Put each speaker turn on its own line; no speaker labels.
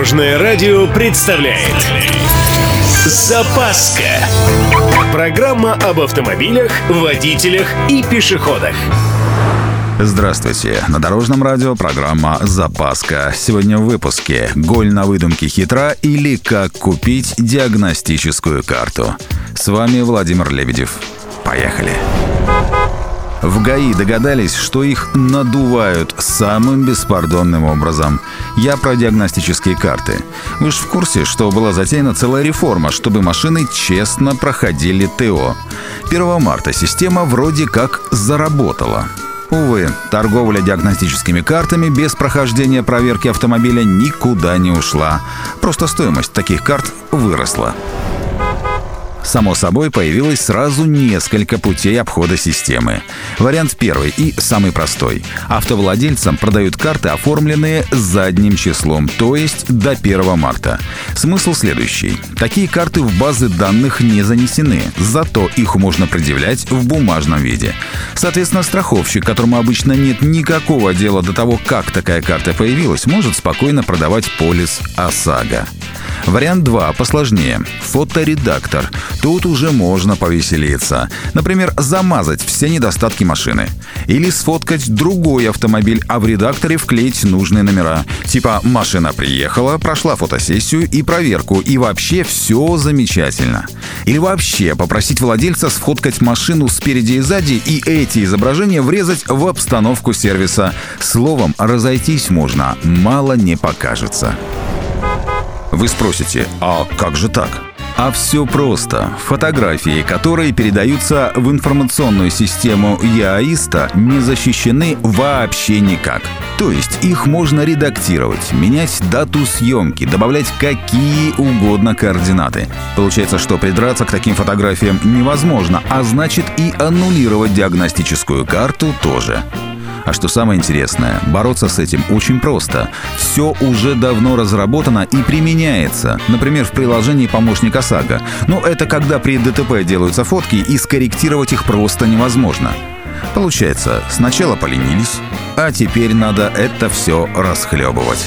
Дорожное радио представляет Запаска Программа об автомобилях, водителях и пешеходах
Здравствуйте. На Дорожном радио программа «Запаска». Сегодня в выпуске «Голь на выдумке хитра» или «Как купить диагностическую карту». С вами Владимир Лебедев. Поехали. В ГАИ догадались, что их надувают самым беспардонным образом. Я про диагностические карты. Вы же в курсе, что была затеяна целая реформа, чтобы машины честно проходили ТО. 1 марта система вроде как заработала. Увы, торговля диагностическими картами без прохождения проверки автомобиля никуда не ушла. Просто стоимость таких карт выросла. Само собой, появилось сразу несколько путей обхода системы. Вариант первый и самый простой. Автовладельцам продают карты, оформленные задним числом, то есть до 1 марта. Смысл следующий. Такие карты в базы данных не занесены, зато их можно предъявлять в бумажном виде. Соответственно, страховщик, которому обычно нет никакого дела до того, как такая карта появилась, может спокойно продавать полис ОСАГО. Вариант 2 посложнее. Фоторедактор. Тут уже можно повеселиться. Например, замазать все недостатки машины. Или сфоткать другой автомобиль, а в редакторе вклеить нужные номера. Типа машина приехала, прошла фотосессию и проверку, и вообще все замечательно. Или вообще попросить владельца сфоткать машину спереди и сзади и эти изображения врезать в обстановку сервиса. Словом, разойтись можно, мало не покажется. Вы спросите, а как же так? А все просто. Фотографии, которые передаются в информационную систему ЯИСТа, не защищены вообще никак. То есть их можно редактировать, менять дату съемки, добавлять какие угодно координаты. Получается, что придраться к таким фотографиям невозможно, а значит и аннулировать диагностическую карту тоже. А что самое интересное, бороться с этим очень просто. Все уже давно разработано и применяется. Например, в приложении помощник ОСАГО. Но это когда при ДТП делаются фотки и скорректировать их просто невозможно. Получается, сначала поленились, а теперь надо это все расхлебывать.